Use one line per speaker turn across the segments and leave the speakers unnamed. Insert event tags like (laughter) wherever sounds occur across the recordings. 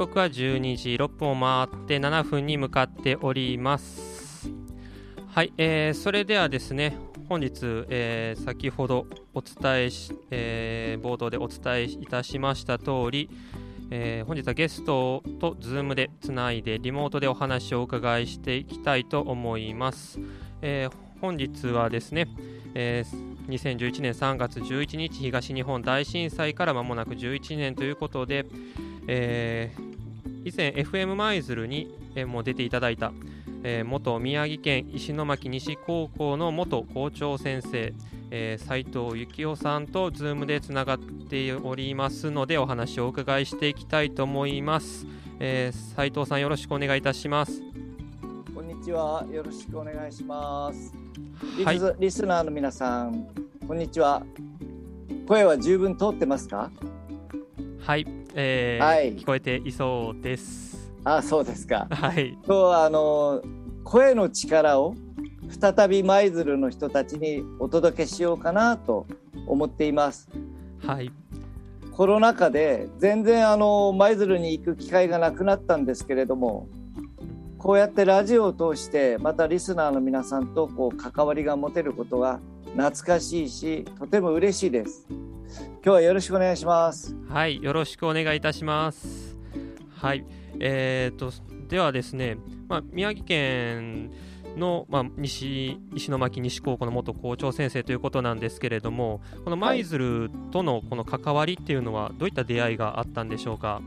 刻は12時6分を回って7分に向かっております。はい、えー、それではですね本日、えー、先ほどお伝えし、えー、冒頭でお伝えいたしました通り、えー、本日はゲストと Zoom でつないでリモートでお話をお伺いしていきたいと思います、えー、本日はですね、えー、2011年3月11日東日本大震災から間もなく11年ということで、えー、以前 FM 舞鶴に、えー、も出ていただいた、えー、元宮城県石巻西高校の元校長先生、えー、斉藤幸雄さんと Zoom でつながっておりますのでお話をお伺いしていきたいと思います、えー、斉藤さんよろしくお願いいたします。
こんにちは。よろしくお願いします。リスはい、リスナーの皆さんこんにちは。声は十分通ってますか？
はい、えー、はい、聞こえていそうです。
あそうですか。
はい。
今日はあの声の力を再び舞鶴の人たちにお届けしようかなと思っています。
はい。
コロナ禍で全然あの舞鶴に行く機会がなくなったんですけれどもこうやってラジオを通してまたリスナーの皆さんとこう関わりが持てることは懐かしいしとても嬉しいです今日はよろしくお願いします。
はいよろしくお願いいたします。はいえーと、ではですね、まあ、宮城県の、まあ、西石巻西高校の元校長先生ということなんですけれどもこの舞鶴とのこの関わりっていうのはどういった出会いがあったんでしょうか？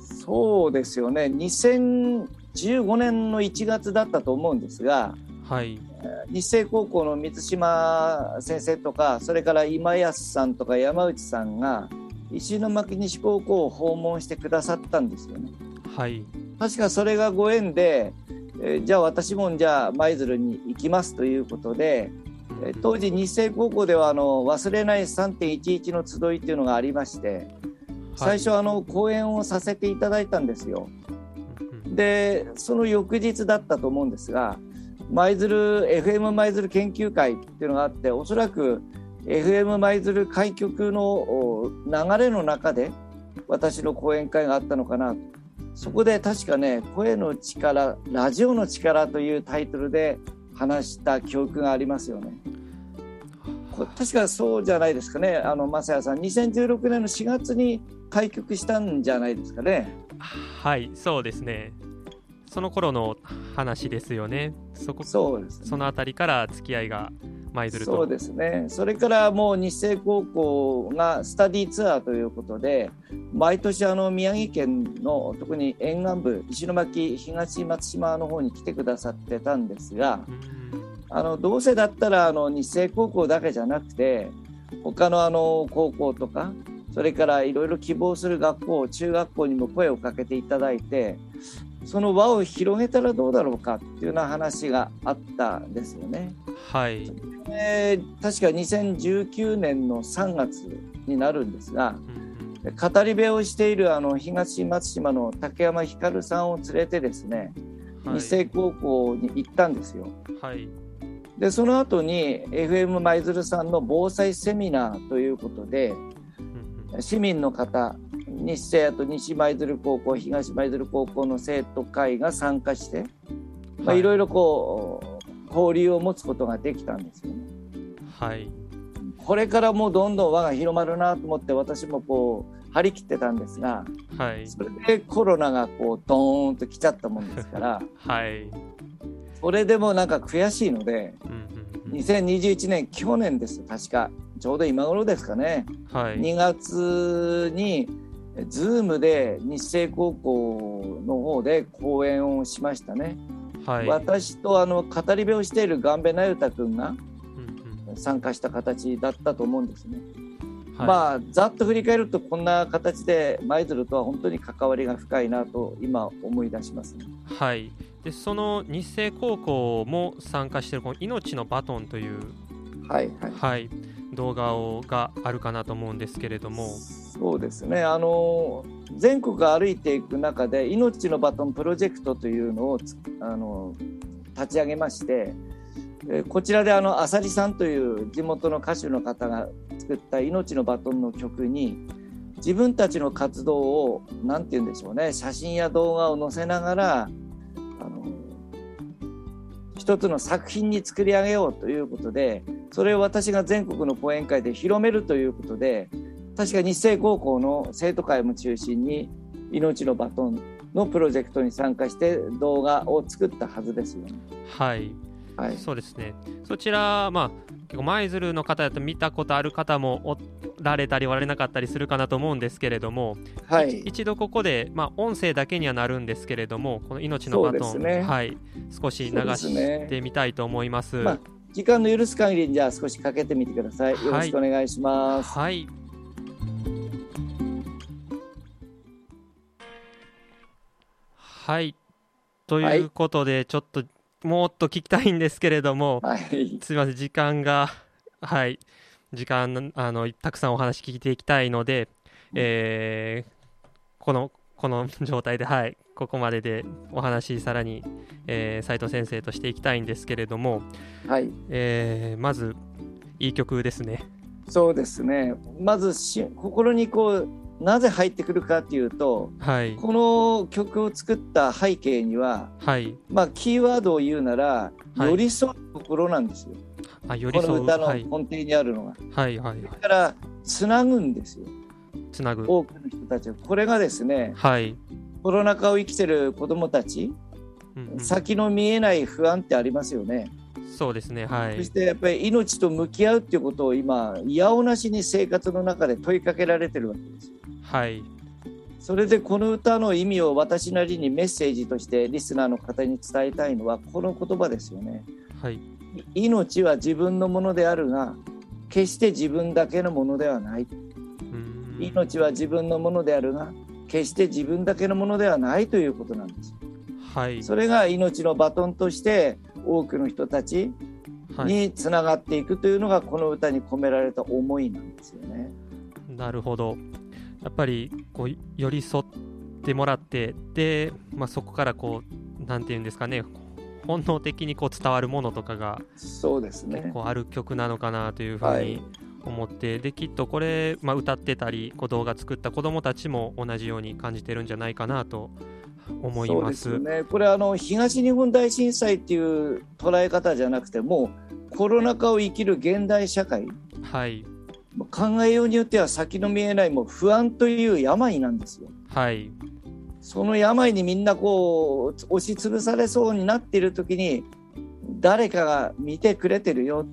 そうですよね。2015年の1月だったと思うんですが、
はい、
日生高校の満島先生とかそれから今安さんとか山内さんが石巻西高校を訪問してくださったんですよね。
はい、
確かそれがご縁で、えー、じゃあ私もじゃあ舞鶴に行きますということで、えー、当時日生高校ではあの忘れない3.11の集いっていうのがありまして最初あの講演をさせていただいたんですよ。でその翌日だったと思うんですが舞鶴 FM 舞鶴研究会っていうのがあっておそらく FM 舞鶴開局の流れの中で私の講演会があったのかなそこで確かね「声の力ラジオの力」というタイトルで話した記憶がありますよね。確かそうじゃないですかね、あの正也さん、2016年の4月に開局したんじゃないですかね。
はい、そうですね。その頃の話ですよね。そこ
そうです、ね、
そのあたりから付き合いが舞鶴
と。そうですね。それからもう日生高校がスタディツアーということで、毎年あの宮城県の特に沿岸部石巻東松島の方に来てくださってたんですが、あのどうせだったらあの日生高校だけじゃなくて他のあの高校とかそれからいろいろ希望する学校中学校にも声をかけていただいてその輪を広げたらどうだろうかっていうような話があったんですよね。
はい、
えー、確か2019年の3月になるんですが、うん、語り部をしているあの東松島の竹山光さんを連れてですね、はい、二高校に行ったんですよ。
はい、
でその後に FM 舞鶴さんの防災セミナーということで、うん、市民の方日生と西舞鶴高校東舞鶴高校の生徒会が参加して、まあ、い。ろいろこう交流を持つことができたんですよね。
はい、
これからもうどんどん輪が広まるなと思って私もこう張り切ってたんですが、
はい、
それでコロナがこうドーンと来ちゃったもんですから、
はい、
それでもなんか悔しいので、うんうん、2021年去年です。確か。ちょうど今頃ですかね、
はい、
2月に Zoom で日生高校の方で講演をしましたね。はい、私とあの語り部をしているガンベナユタ君が参加した形だったと思うんですね。はい、まあざっと振り返るとこんな形で舞鶴とは本当に関わりが深いなと今思い出します、ね、
はい。でその日生高校も参加しているこの「命のバトン」という、
はいはい。
はい、動画をがあるかなと思うんですけれども。
そうですね。あの全国歩いていく中で「命のバトンプロジェクト」というのをあの立ち上げましてこちらであのあさりさんという地元の歌手の方が作った「命のバトン」の曲に自分たちの活動を何て言うんでしょうね写真や動画を載せながらあの一つの作品に作り上げようということでそれを私が全国の講演会で広めるということで確か日生高校の生徒会も中心に命のバトンのプロジェクトに参加して動画を作ったはずですよね。
はい、はい、そうですねそちら、まあ、結構舞鶴の方だと見たことある方もおられたりおられなかったりするかなと思うんですけれども、はい、一度ここで、まあ、音声だけにはなるんですけれどもこの命のバトン、ね、はい、少し流してみたいと思います。すねまあ、
時間の許す限りじゃあ少しかけてみてください。よろしくお願いします。
はい、はい、ということで、ちょっともっと聞きたいんですけれども、はい、すみません、時間が、はい、時間あのたくさんお話聞いていきたいので、えー、このこの状態で、はい、ここまででお話さらに、えー、斉藤先生としていきたいんですけれども、はい。えー、まずいい曲ですね。
そうですね。まずし心にこうなぜ入ってくるかっていうと、はい、この曲を作った背景には、はい、まあキーワードを言うなら、寄り添うところなんですよ。この歌の根底にあるのが。はいはい、だからつなぐんですよ。
つなぐ。
多くの人たちこれがですね、はい、コロナ禍を生きてる子どもたち、うんうん、先の見えない不安ってありますよね。
そうですね、はい、
そしてやっぱり命と向き合うっていうことを今いやおなしに生活の中で問いかけられてるわけです。はい、それでこの歌の意味を私なりにメッセージとしてリスナーの方に伝えたいのはこの言葉ですよね。はい、命は自分のものであるが決して自分だけのものではない。命は自分のものであるが決して自分だけのものではないということなんです。はい、それが命のバトンとして多くの人たちにつながっていくというのがこの歌に込められた思いなんですよね。
なるほど。やっぱりこう寄り添ってもらってで、まあ、そこからこうなんていうんですかね。本能的にこう伝わるものとかが
そうですね。
結構ある曲なのかなというふうに思って、はい、できっとこれ、まあ、歌ってたりこう動画作った子どもたちも同じように感じてるんじゃないかなと思います。
ね、これあの東日本大震災っていう捉え方じゃなくてもコロナ禍を生きる現代社会、はい、考えようによっては先の見えないもう不安という病なんですよ。はい、その病にみんなこう押しつぶされそうになっている時に誰かが見てくれてるよ。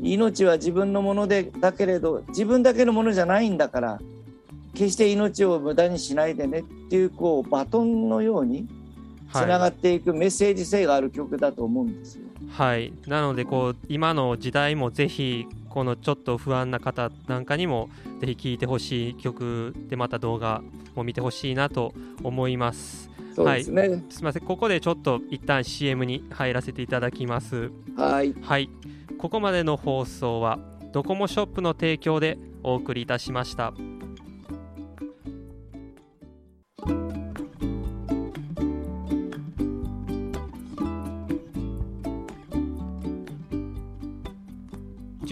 命は自分のものでだけれど自分だけのものじゃないんだから決して命を無駄にしないでねっていうこうバトンのようにつながっていくメッセージ性がある曲だと思うんですよ。
はい、なのでこう今の時代もぜひこのちょっと不安な方なんかにもぜひ聴いてほしい曲でまた動画も見てほしいなと思います。
そうですね、はい、
すみませんここでちょっと一旦 CM に入らせていただきます。はい、はい、ここまでの放送はドコモショップの提供でお送りいたしました。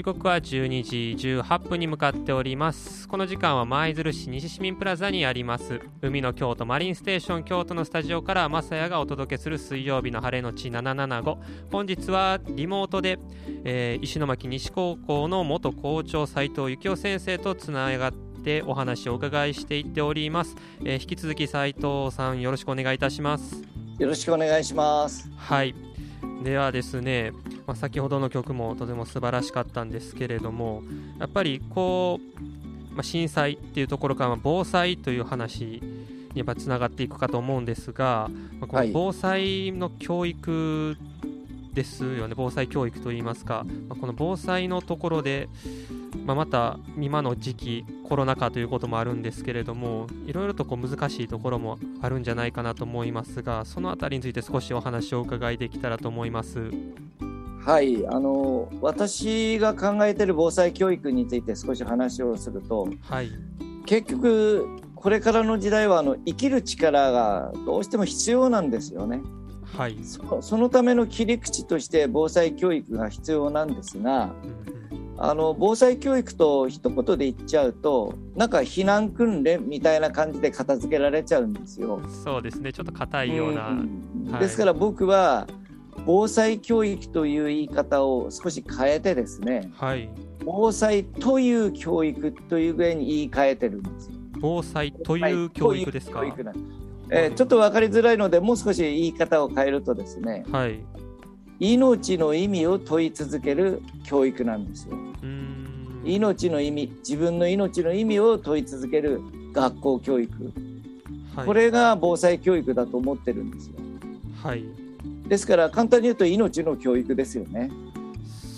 刻は12時18分に向かっております。この時間は舞鶴市西市民プラザにあります。海の京都マリンステーション京都のスタジオからまさやがお届けする水曜日の晴れのち775本日はリモートで、えー、石巻西高校の元校長斉藤幸雄先生とつながってお話をお伺いしていっております、えー、引き続き斉藤さんよろしくお願いいたします。
よろしくお願いします。
はいではですねまあ、先ほどの曲もとても素晴らしかったんですけれどもやっぱりこう、まあ、震災っていうところから防災という話にやっぱつながっていくかと思うんですが、まあ、この防災の教育ですよね、防災教育といいますか、まあ、この防災のところで、まあ、また今の時期コロナ禍ということもあるんですけれどもいろいろとこう難しいところもあるんじゃないかなと思いますがその辺りについて少しお話をお伺いできたらと思います。
はいあの私が考えている防災教育について少し話をすると、はい、結局これからの時代はあの生きる力がどうしても必要なんですよね。はい、そそのための切り口として防災教育が必要なんですが、あの防災教育と一言で言っちゃうとなんか避難訓練みたいな感じで片付けられちゃうんですよ。
そうですね。ちょっと硬いような、
うんはい、ですから僕は防災教育という言い方を少し変えてですね、
はい、
防災という教育というぐらいに言い換えてるんです
防災という教育ですか？
えー、ちょっと分かりづらいのでもう少し言い方を変えるとですね、
はい、
命の意味を問い続ける教育なんですよ。命の意味自分の命の意味を問い続ける学校教育、はい、これが防災教育だと思ってるんですよ。
はい、
ですから簡単に言うと命の教育ですよね。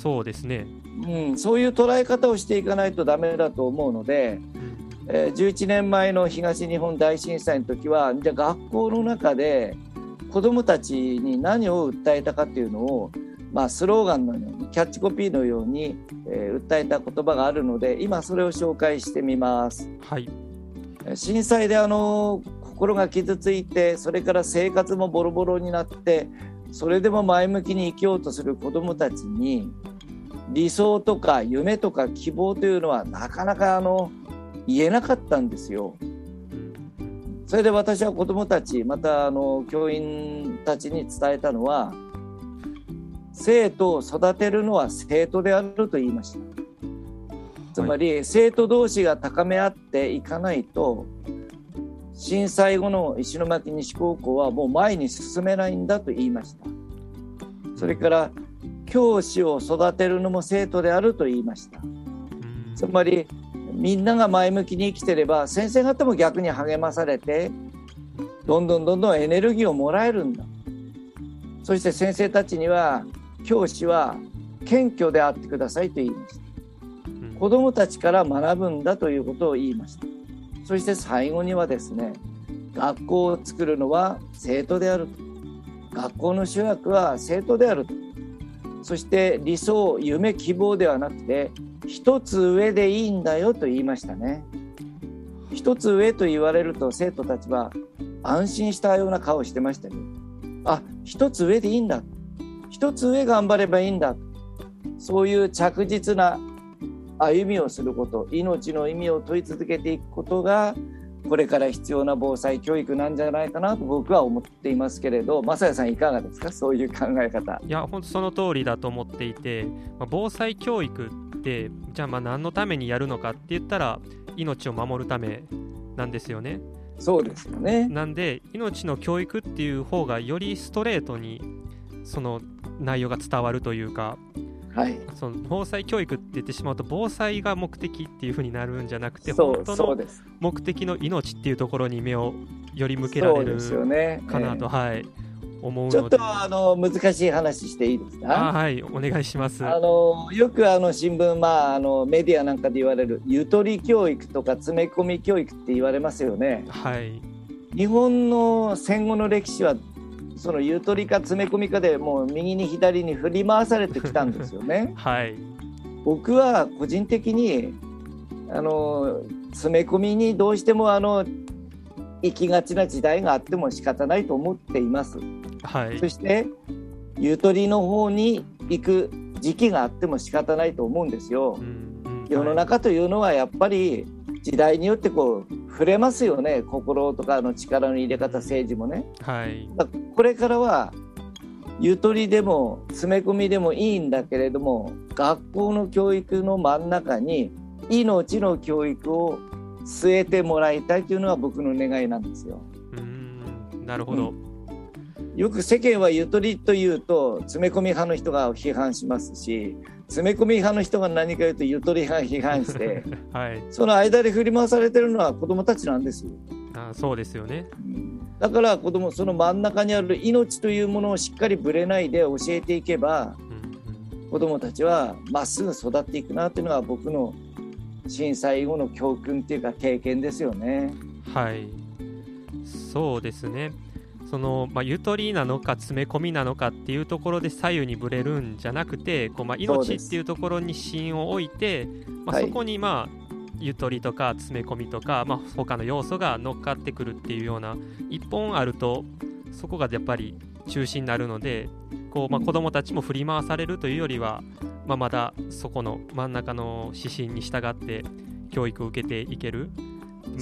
そうですね、
うん、そういう捉え方をしていかないとダメだと思うので、うん、えー、11年前の東日本大震災の時はじゃあ学校の中で子どもたちに何を訴えたかっていうのを、まあ、スローガンのようにキャッチコピーのように、えー、訴えた言葉があるので今それを紹介してみます。
はい、
震災であの心が傷ついてそれから生活もボロボロになってそれでも前向きに生きようとする子どもたちに理想とか夢とか希望というのはなかなかあの言えなかったんですよ。それで私は子どもたちまたあの教員たちに伝えたのは生徒を育てるのは生徒であると言いました。つまり、生徒同士が高め合っていかないと震災後の石巻西高校はもう前に進めないんだと言いました。それから教師を育てるのも生徒であると言いました。つまりみんなが前向きに生きてれば先生方も逆に励まされてどんどんどんどんエネルギーをもらえるんだ。そして先生たちには教師は謙虚であってくださいと言いました子どもたちから学ぶんだということを言いました。そして最後にはですね学校を作るのは生徒である学校の主役は生徒であるそして理想夢希望ではなくて一つ上でいいんだよと言いましたね。一つ上と言われると生徒たちは安心したような顔をしてましたよあ一つ上でいいんだ。一つ上頑張ればいいんだ。そういう着実な歩みをすること命の意味を問い続けていくことがこれから必要な防災教育なんじゃないかなと僕は思っていますけれど正也さんいかがですか？そういう考え方。
いや本当その通りだと思っていて、まあ、防災教育ってじゃあまあ何のためにやるのかって言ったら命を守るためなんですよね。
そうですよね。
なんで命の教育っていう方がよりストレートにその内容が伝わるというか、
はい、
その防災教育って言ってしまうと防災が目的っていうふうになるんじゃなくて本当の目的の命っていうところに目をより向けられるかなと、ねはい思う
ちょっとあの難しい話していいですか？
はいお願いします。
あのよくあの新聞、まあ、あのメディアなんかで言われるゆとり教育とか詰め込み教育って言われますよね。
はい、
日本の戦後の歴史はそのゆとりか詰め込みかでもう右に左に振り回されてきたんですよね。(laughs)
はい、
僕は個人的にあの詰め込みにどうしてもあの行きがちな時代があっても仕方ないと思っています。
はい、
そしてゆとりの方に行く時期があっても仕方ないと思うんですよ。世の中というのはやっぱり時代によってこう触れますよね心とかの力の入れ方政治もね。
はい、
これからはゆとりでも詰め込みでもいいんだけれども学校の教育の真ん中に命の教育を据えてもらいたいというのが僕の願いなんですよ。
うんなるほど、うん、
よく世間はゆとりというと詰め込み派の人が批判しますし詰め込み派の人が何か言うとゆとり派批判して、(laughs)
はい、
その間で振り回されてるのは子どもたちなんですよ。
あそうですよね、
だから子どもその真ん中にある命というものをしっかりぶれないで教えていけば、うんうん、子どもたちはまっすぐ育っていくなというのが僕の震災後の教訓っていうか経験ですよね。
はい。そうですねその、まあ、ゆとりなのか詰め込みなのかっていうところで左右にぶれるんじゃなくてこう、まあ、命っていうところに芯を置いて、まあ、そこに、まあ、ゆとりとか詰め込みとか、まあ、他の要素が乗っかってくるっていうような一本あるとそこがやっぱり中心になるのでここう、まあ、子どもたちも振り回されるというよりは、まあ、まだそこの真ん中の指針に従って教育を受けていける、
まあ、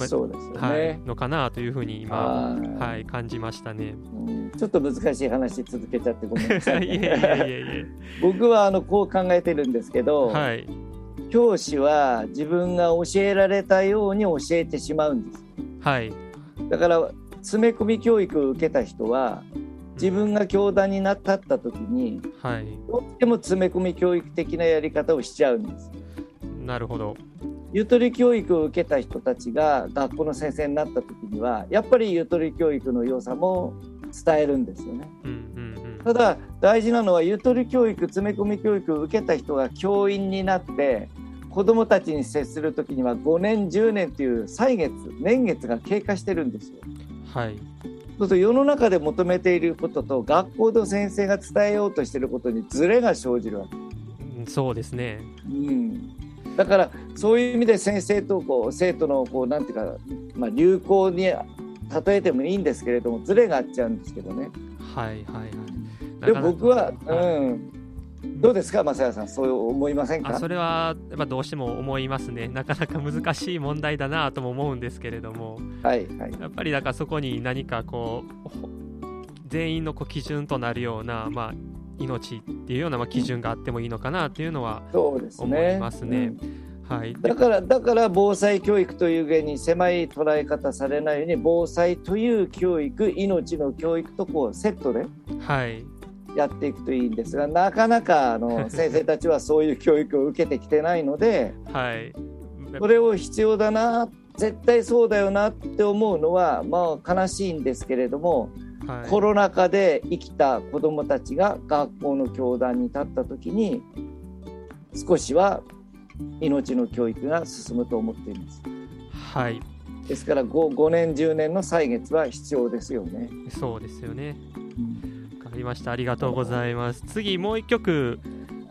そうですよね、
はい、のかなというふうに今、はい、感じましたね、
うん、ちょっと難しい話続けちゃってごめんなさい、ね、僕はあのこう考えてるんですけど、はい、教師は自分が教えられたように教えてしまうんです。
はい、
だから詰め込み教育を受けた人は自分が教団になったった時に、はい、どうしても詰め込み教育的なやり方をしちゃうんです。
なるほど
ゆとり教育を受けた人たちが学校の先生になった時にはやっぱりゆとり教育の良さも伝えるんですよね。ただ大事なのはゆとり教育詰め込み教育を受けた人が教員になって子どもたちに接する時には5年10年という歳月年月が経過してるんですよ。
はい、
そうすると世の中で求めていることと学校の先生が伝えようとしていることにズレが生じるわ
け。そうですね、
うん、だからそういう意味で先生とこう生徒のこうなんていうか、まあ、流行に例えてもいいんですけれどもズレがあっちゃうんですけどね。
はいはいはい。
で僕は、うん、どうですか、正也さん、そう思いませんか？
それはやっぱどうしても思いますね、なかなか難しい問題だなとも思うんですけれども、
はいはい、
やっぱりだからそこに何かこう、全員のこう基準となるような、まあ、命っていうようなまあ基準があってもいいのかなというのは思いますね。はい、
だからだから防災教育という芸に狭い捉え方されないように防災という教育命の教育とこうセットで、
はい、
やっていくといいんですがなかなかあの先生たちはそういう教育を受けてきてないので、
はい、
それを必要だな絶対そうだよなって思うのは、まあ、悲しいんですけれども、はい、コロナ禍で生きた子どもたちが学校の教壇に立った時に少しは命の教育が進むと思っています。
はい。
ですから 5, 5年10年の歳月は必要ですよね。
そうですよね。うん。りました。ありがとうございます。次もう一曲、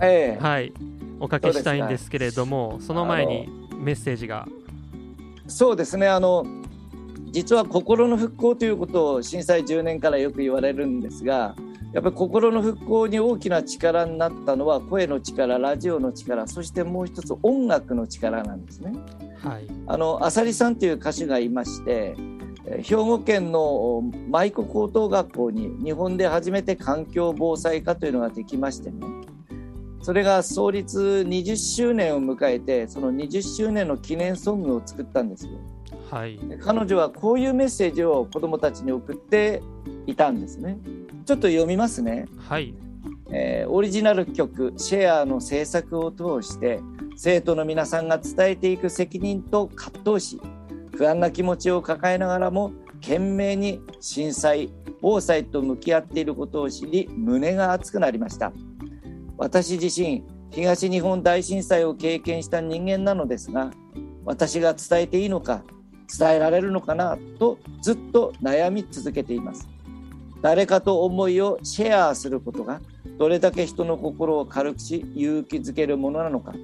え
ー、はい。おかけしたいんですけれどもその前にメッセージが。
そうですね。あの実は心の復興ということを震災10年からよく言われるんですがやっぱり心の復興に大きな力になったのは声の力ラジオの力そしてもう一つ音楽の力なんですね。
はい、
あの浅利さんという歌手がいまして兵庫県の舞子高等学校に日本で初めて環境防災科というのができましてねそれが創立20周年を迎えてその20周年の記念ソングを作ったんですよ。
はい、
彼女はこういうメッセージを子どもたちに送っていたんですね。ちょっと読みますね。
はい、
えー、オリジナル曲「シェア」の制作を通して生徒の皆さんが伝えていく責任と葛藤し不安な気持ちを抱えながらも懸命に震災防災と向き合っていることを知り胸が熱くなりました私自身東日本大震災を経験した人間なのですが私が伝えていいのか伝えられるのかなとずっと悩み続けています。誰かと思いをシェアすることがどれだけ人の心を軽くし勇気づけるものなのか。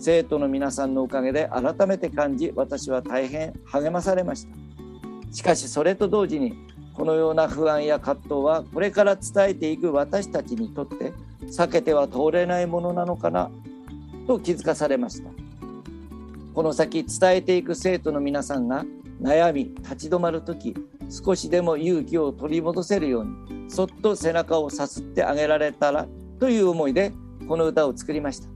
生徒の皆さんのおかげで改めて感じ私は大変励まされました。しかしそれと同時にこのような不安や葛藤はこれから伝えていく私たちにとって避けては通れないものなのかなと気づかされました。この先伝えていく生徒の皆さんが悩み立ち止まる時少しでも勇気を取り戻せるようにそっと背中をさすってあげられたらという思いでこの歌を作りました。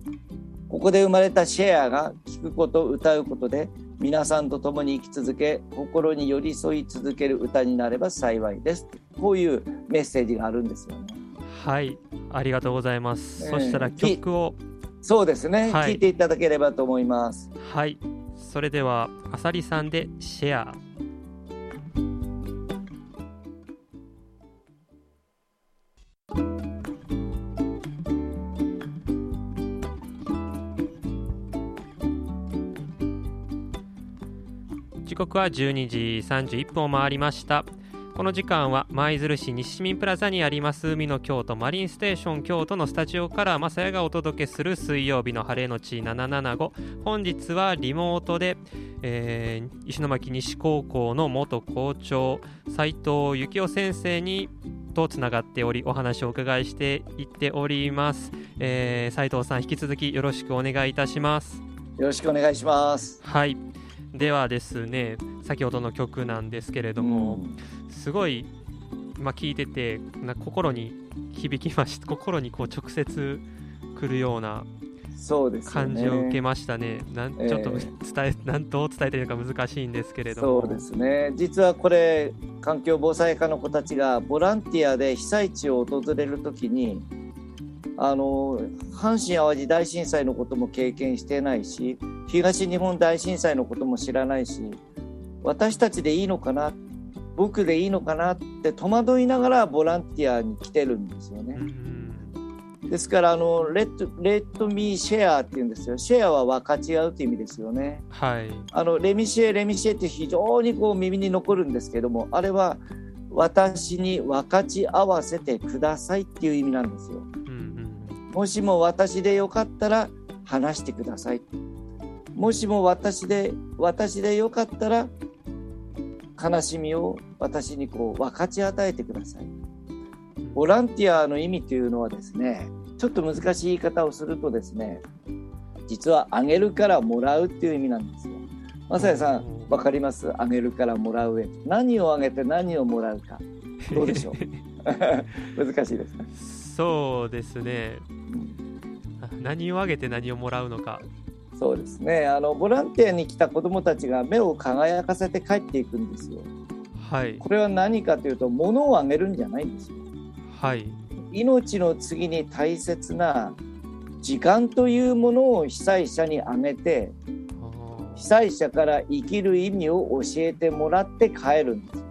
ここで生まれたシェアが聞くこと歌うことで皆さんと共に生き続け心に寄り添い続ける歌になれば幸いです。こういうメッセージがあるんですよね。
はいありがとうございます、えー、そしたら曲を
そうですね、はい、聞いていただければと思います。
はい。それではあさりさんでシェア。時刻は12時31分を回りましたこの時間は舞鶴市西市民プラザにあります海の京都マリンステーション京都のスタジオからまさやがお届けする水曜日の晴れのち775本日はリモートで、えー、石巻西高校の元校長斉藤幸雄先生にとつながっておりお話をお伺いしていっております、えー、斉藤さん引き続きよろしくお願いいたします。
よろしくお願いします。
はいではですね先ほどの曲なんですけれども、すごい、まあ、聞いててな心に響きました (laughs) 心にこう直接くるような感
ね。
じを受けましたね。なん
ええ
ちょっと伝え、(laughs) なんどう伝えていいのか難しいんですけれども。
そうですね実はこれ環境防災課の子たちがボランティアで被災地を訪れる時にあの阪神・淡路大震災のことも経験してないし東日本大震災のことも知らないし私たちでいいのかな僕でいいのかなって戸惑いながらボランティアに来てるんですよね。
うん
ですからあのレッドレッドミーシェアって言うんですよ。シェアは分かち合うという意味ですよね。
はい。
あのレミシェレミシェって非常にこう耳に残るんですけどもあれは私に分かち合わせてくださいっていう意味なんですよ。
うん
もしも私でよかったら話してください。もしも私で私でよかったら悲しみを私にこう分かち与えてください。
うん
ボランティアの意味というのはですねちょっと難しい言い方をするとですね実はあげるからもらうっていう意味なんですよ。まさやさん
うん
わかります？あげるからもらうへ何をあげて何をもらうかどうでしょう？(laughs) 難しいですね。
そうですね。あ何をあげて何をもらうのか。
そうですねあのボランティアに来た子どもたちが目を輝かせて帰っていくんですよ。
はい。
これは何かというと物をあげるんじゃないんですよ。
はい。
命の次に大切な時間というものを被災者にあげて
あ
被災者から生きる意味を教えてもらって帰るんです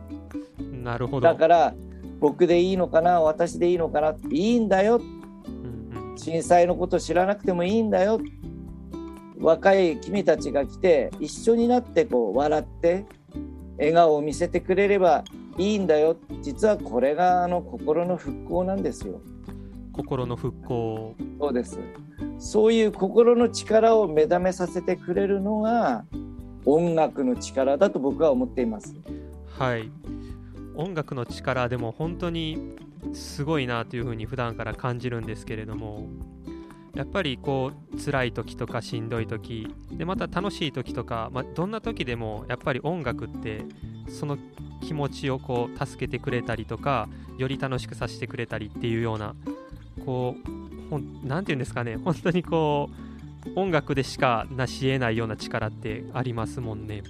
ーなるほど。
だから僕でいいのかな？私でいいのかな？いいんだよ。震災のこと知らなくてもいいんだよ。若い君たちが来て一緒になってこう笑って笑顔を見せてくれればいいんだよ。実はこれがあの心の復興なんですよ。
心の復興。
そうです。そういう心の力を目覚めさせてくれるのが音楽の力だと僕は思っています。
はい。音楽の力でも本当にすごいなというふうに普段から感じるんですけれどもやっぱりこう辛い時とかしんどい時でまた楽しい時とか、まあ、どんな時でもやっぱり音楽ってその気持ちをこう助けてくれたりとかより楽しくさせてくれたりっていうようなこうほんなんていうんですかね本当にこう音楽でしか成し得ないような力ってありますもんね。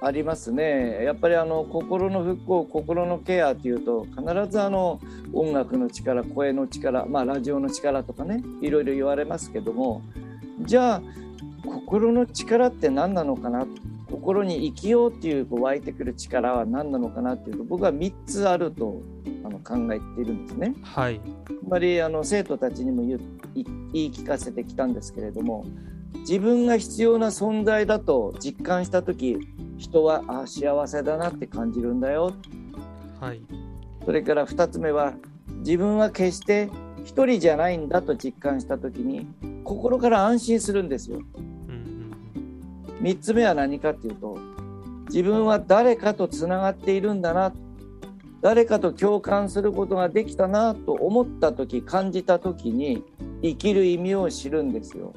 ありますね。やっぱりあの心の復興心のケアっていうと必ずあの音楽の力声の力まあラジオの力とかねいろいろ言われますけどもじゃあ心の力って何なのかな？心に生きようっていうこう湧いてくる力は何なのかなっていうと僕は3つあるとあの考えているんですね。
はい、
あまりあの生徒たちにも言うい言い聞かせてきたんですけれども自分が必要な存在だと実感した時人はあ幸せだなって感じるんだよ。
はい、
それから2つ目は自分は決して一人じゃないんだと実感した時に心から安心するんですよ。
うんうん
3つ目は何かっていうと自分は誰かとつながっているんだな誰かと共感することができたなと思った時感じた時に生きる意味を知るんですよ。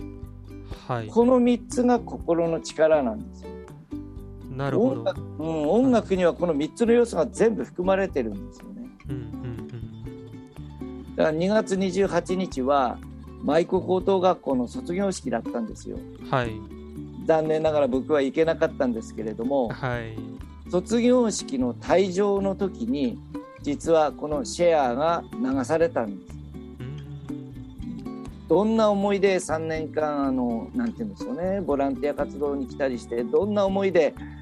はい、
この3つが心の力なんですよ
なるほど。
音楽,、うん、音楽にはこの3つの要素が全部含まれてるんですよね。
うんうん
だから2月28日は舞子高等学校の卒業式だったんですよ。
うん、はい、
残念ながら僕は行けなかったんですけれども
はい、
卒業式の退場の時に実はこのシェアが流されたんです
うん。
どんな思いで3年間あのなんて言うんでしょうねボランティア活動に来たりしてどんな思いで、えー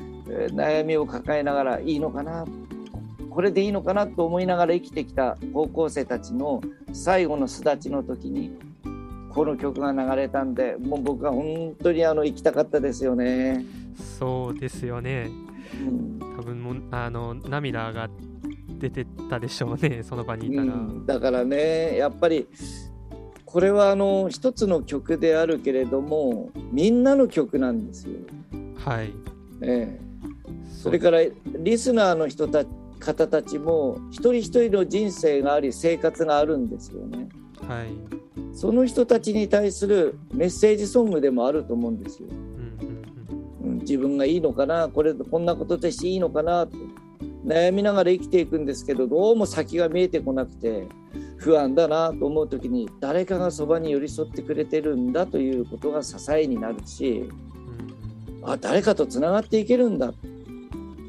悩みを抱えながらいいのかなこれでいいのかなと思いながら生きてきた高校生たちの最後の巣立ちの時にこの曲が流れたんでもう僕は本当にあの行きたかったですよね。
そうですよね。
うん
多分もうあの涙が出てたでしょうね、(laughs) その場にいたら。
うんだからねやっぱりこれはあの一つの曲であるけれどもみんなの曲なんですよ。
はい。
ええ、
そ
それからリスナーの人た方たちも一人一人の人生があり生活があるんですよね。
はい。
その人たちに対するメッセージソングでもあると思うんですよ。
うんうん
うん、自分がいいのかなこれこんなこととしていいのかなと悩みながら生きていくんですけどどうも先が見えてこなくて不安だなと思う時に誰かがそばに寄り添ってくれてるんだということが支えになるし
うん
あ誰かとつながっていけるんだ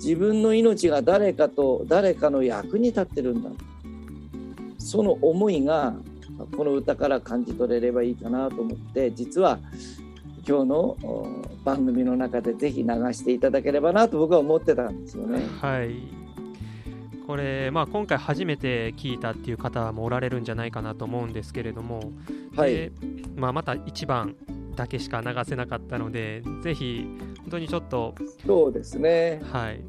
自分の命が誰かと誰かの役に立ってるんだ。その思いがこの歌から感じ取れればいいかなと思って実は今日のお番組の中でぜひ流していただければなと僕は思ってたんですよね。
はい。これ、まあ、今回初めて聞いたっていう方もおられるんじゃないかなと思うんですけれども、
はい。
でまあ、また1番だけしか流せなかったのでぜひ本当にちょっと
そうですね。
はい。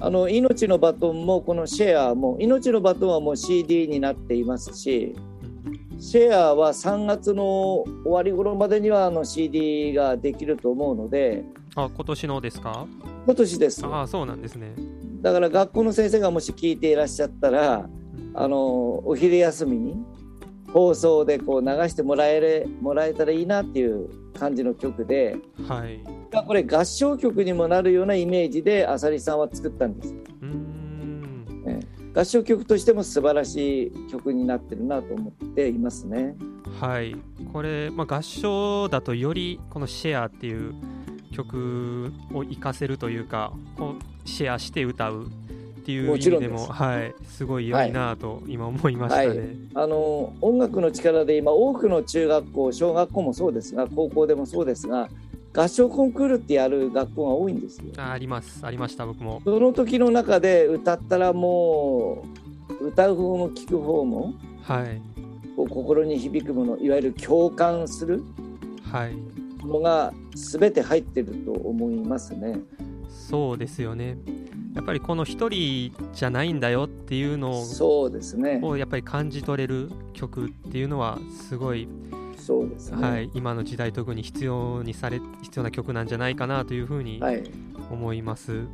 あの命のバトンもこのシェアも命のバトンはもう CD になっていますしシェアは3月の終わり頃までにはあの CD ができると思うので
あ今年のですか？
今年です。
ああそうなんですね。
だから学校の先生がもし聞いていらっしゃったらあのお昼休みに放送でこう流してもらえれもらえたらいいなっていう感じの曲で
はい
これ合唱曲にもなるようなイメージであさりさんは作ったんです。
うーん。
ええ。合唱曲としても素晴らしい曲になってるなと思っていますね。
はい。これ、まあ、合唱だとよりこの「シェア」っていう曲を活かせるというかこうシェアして歌うっていう意
も
味でも
ちろんです。
はい、すごい良いなと今思いましたね。
はい。あの音楽の力で今多くの中学校小学校もそうですが高校でもそうですが合唱コンクールってやる学校が多いんですよ。
あありますありました僕も。
その時の中で歌ったらもう歌う方も聴く方も
はい
こう心に響くものいわゆる共感する
はい
ものが全て入ってると思いますね。
そうですよね。やっぱりこの一人じゃないんだよっていうの
そうですね。
をやっぱり感じ取れる曲っていうのはすごい、
そうですね。
はい、今の時代特に必要にされ必要な曲なんじゃないかなというふうに
はい
思います。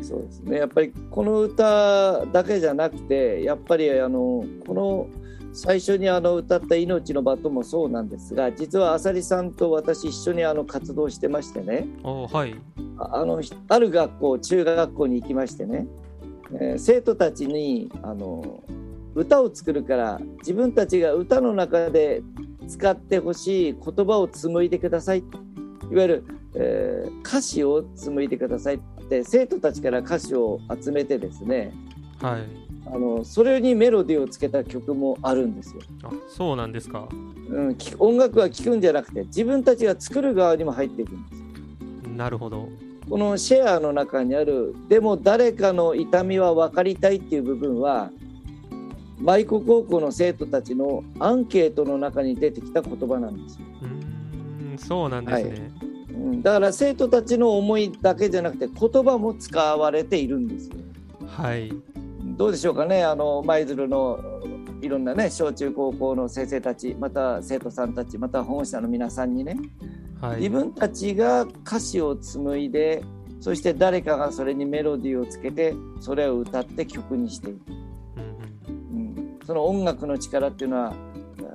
そうですね。やっぱりこの歌だけじゃなくて、やっぱりあのこの最初にあの歌った「命のバトン」もそうなんですが実はあさりさんと私一緒にあの活動してましてね
おはい
ああのひある学校中学校に行きましてね、えー生徒たちにあの歌を作るから自分たちが歌の中で使ってほしい言葉を紡いでくださいいわゆる、えー歌詞を紡いでくださいって生徒たちから歌詞を集めてですね
はい
あのそれにメロディーをつけた曲もあるんですよ。
あそうなんですか
うん、き音楽は聴くんじゃなくて自分たちが作る側にも入っていくんです。
なるほど
このシェアの中にあるでも誰かの痛みは分かりたいっていう部分は舞子高校の生徒たちのアンケートの中に出てきた言葉なんですよ、
うーんそうなんですね、
うん、だから生徒たちの思いだけじゃなくて言葉も使われているんですよ。
はい。
どうでしょうかねあの舞鶴のいろんなね小中高校の先生たちまた生徒さんたちまた保護者の皆さんにね。
はい。
自分たちが歌詞を紡いでそして誰かがそれにメロディーをつけてそれを歌って曲にしていく、その音楽の力っていうのは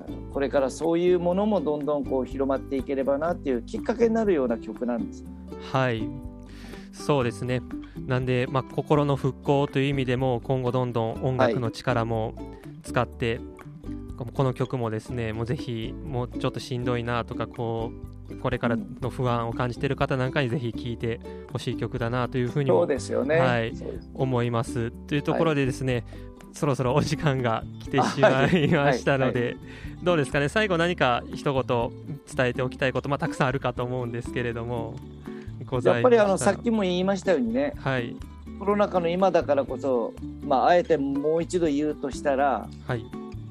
うんこれからそういうものもどんどんこう広まっていければなっていうきっかけになるような曲なんです。
うんはいそうですねなんで、まあ、心の復興という意味でも今後どんどん音楽の力も使って、この曲もですねもうぜひもうちょっとしんどいなとかこうこれからの不安を感じている方なんかにぜひ聴いてほしい曲だなというふうに
そう
も
ですよね。
はい思いますというところでですね、そろそろお時間が来てしま
はい
いましたので、
はい
どうですかね？最後何か一言伝えておきたいこと、まあ、たくさんあるかと思うんですけれども
やっぱりあのさっきも言いましたようにね
はい。
コロナ禍の今だからこそ、まあ、あえてもう一度言うとしたら
はい。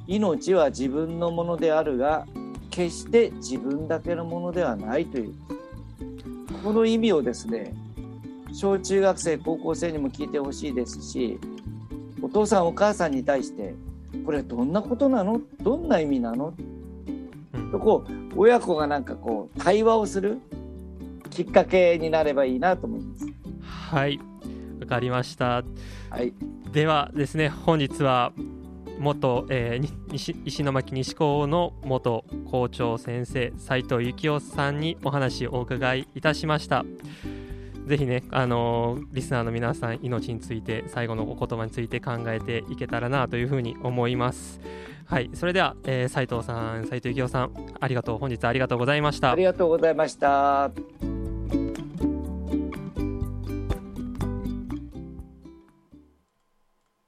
命は自分のものであるが決して自分だけのものではないという。この意味をですね小中学生高校生にも聞いてほしいですしお父さんお母さんに対してこれどんなことなの？どんな意味なの？
うん。
とこう親子がなんかこう対話をするきっかけになればいいなと思います。
はい。わかりました。
はい、
ではですね本日は元、えー、西石巻西高の元校長先生斉藤幸雄さんにお話をお伺いいたしましたぜひね、あのー、リスナーの皆さん命について最後のお言葉について考えていけたらなというふうに思います。はいそれでは、えー、斉藤さん斉藤幸雄さんありがとう本日ありがとうございました。
ありがとうございました。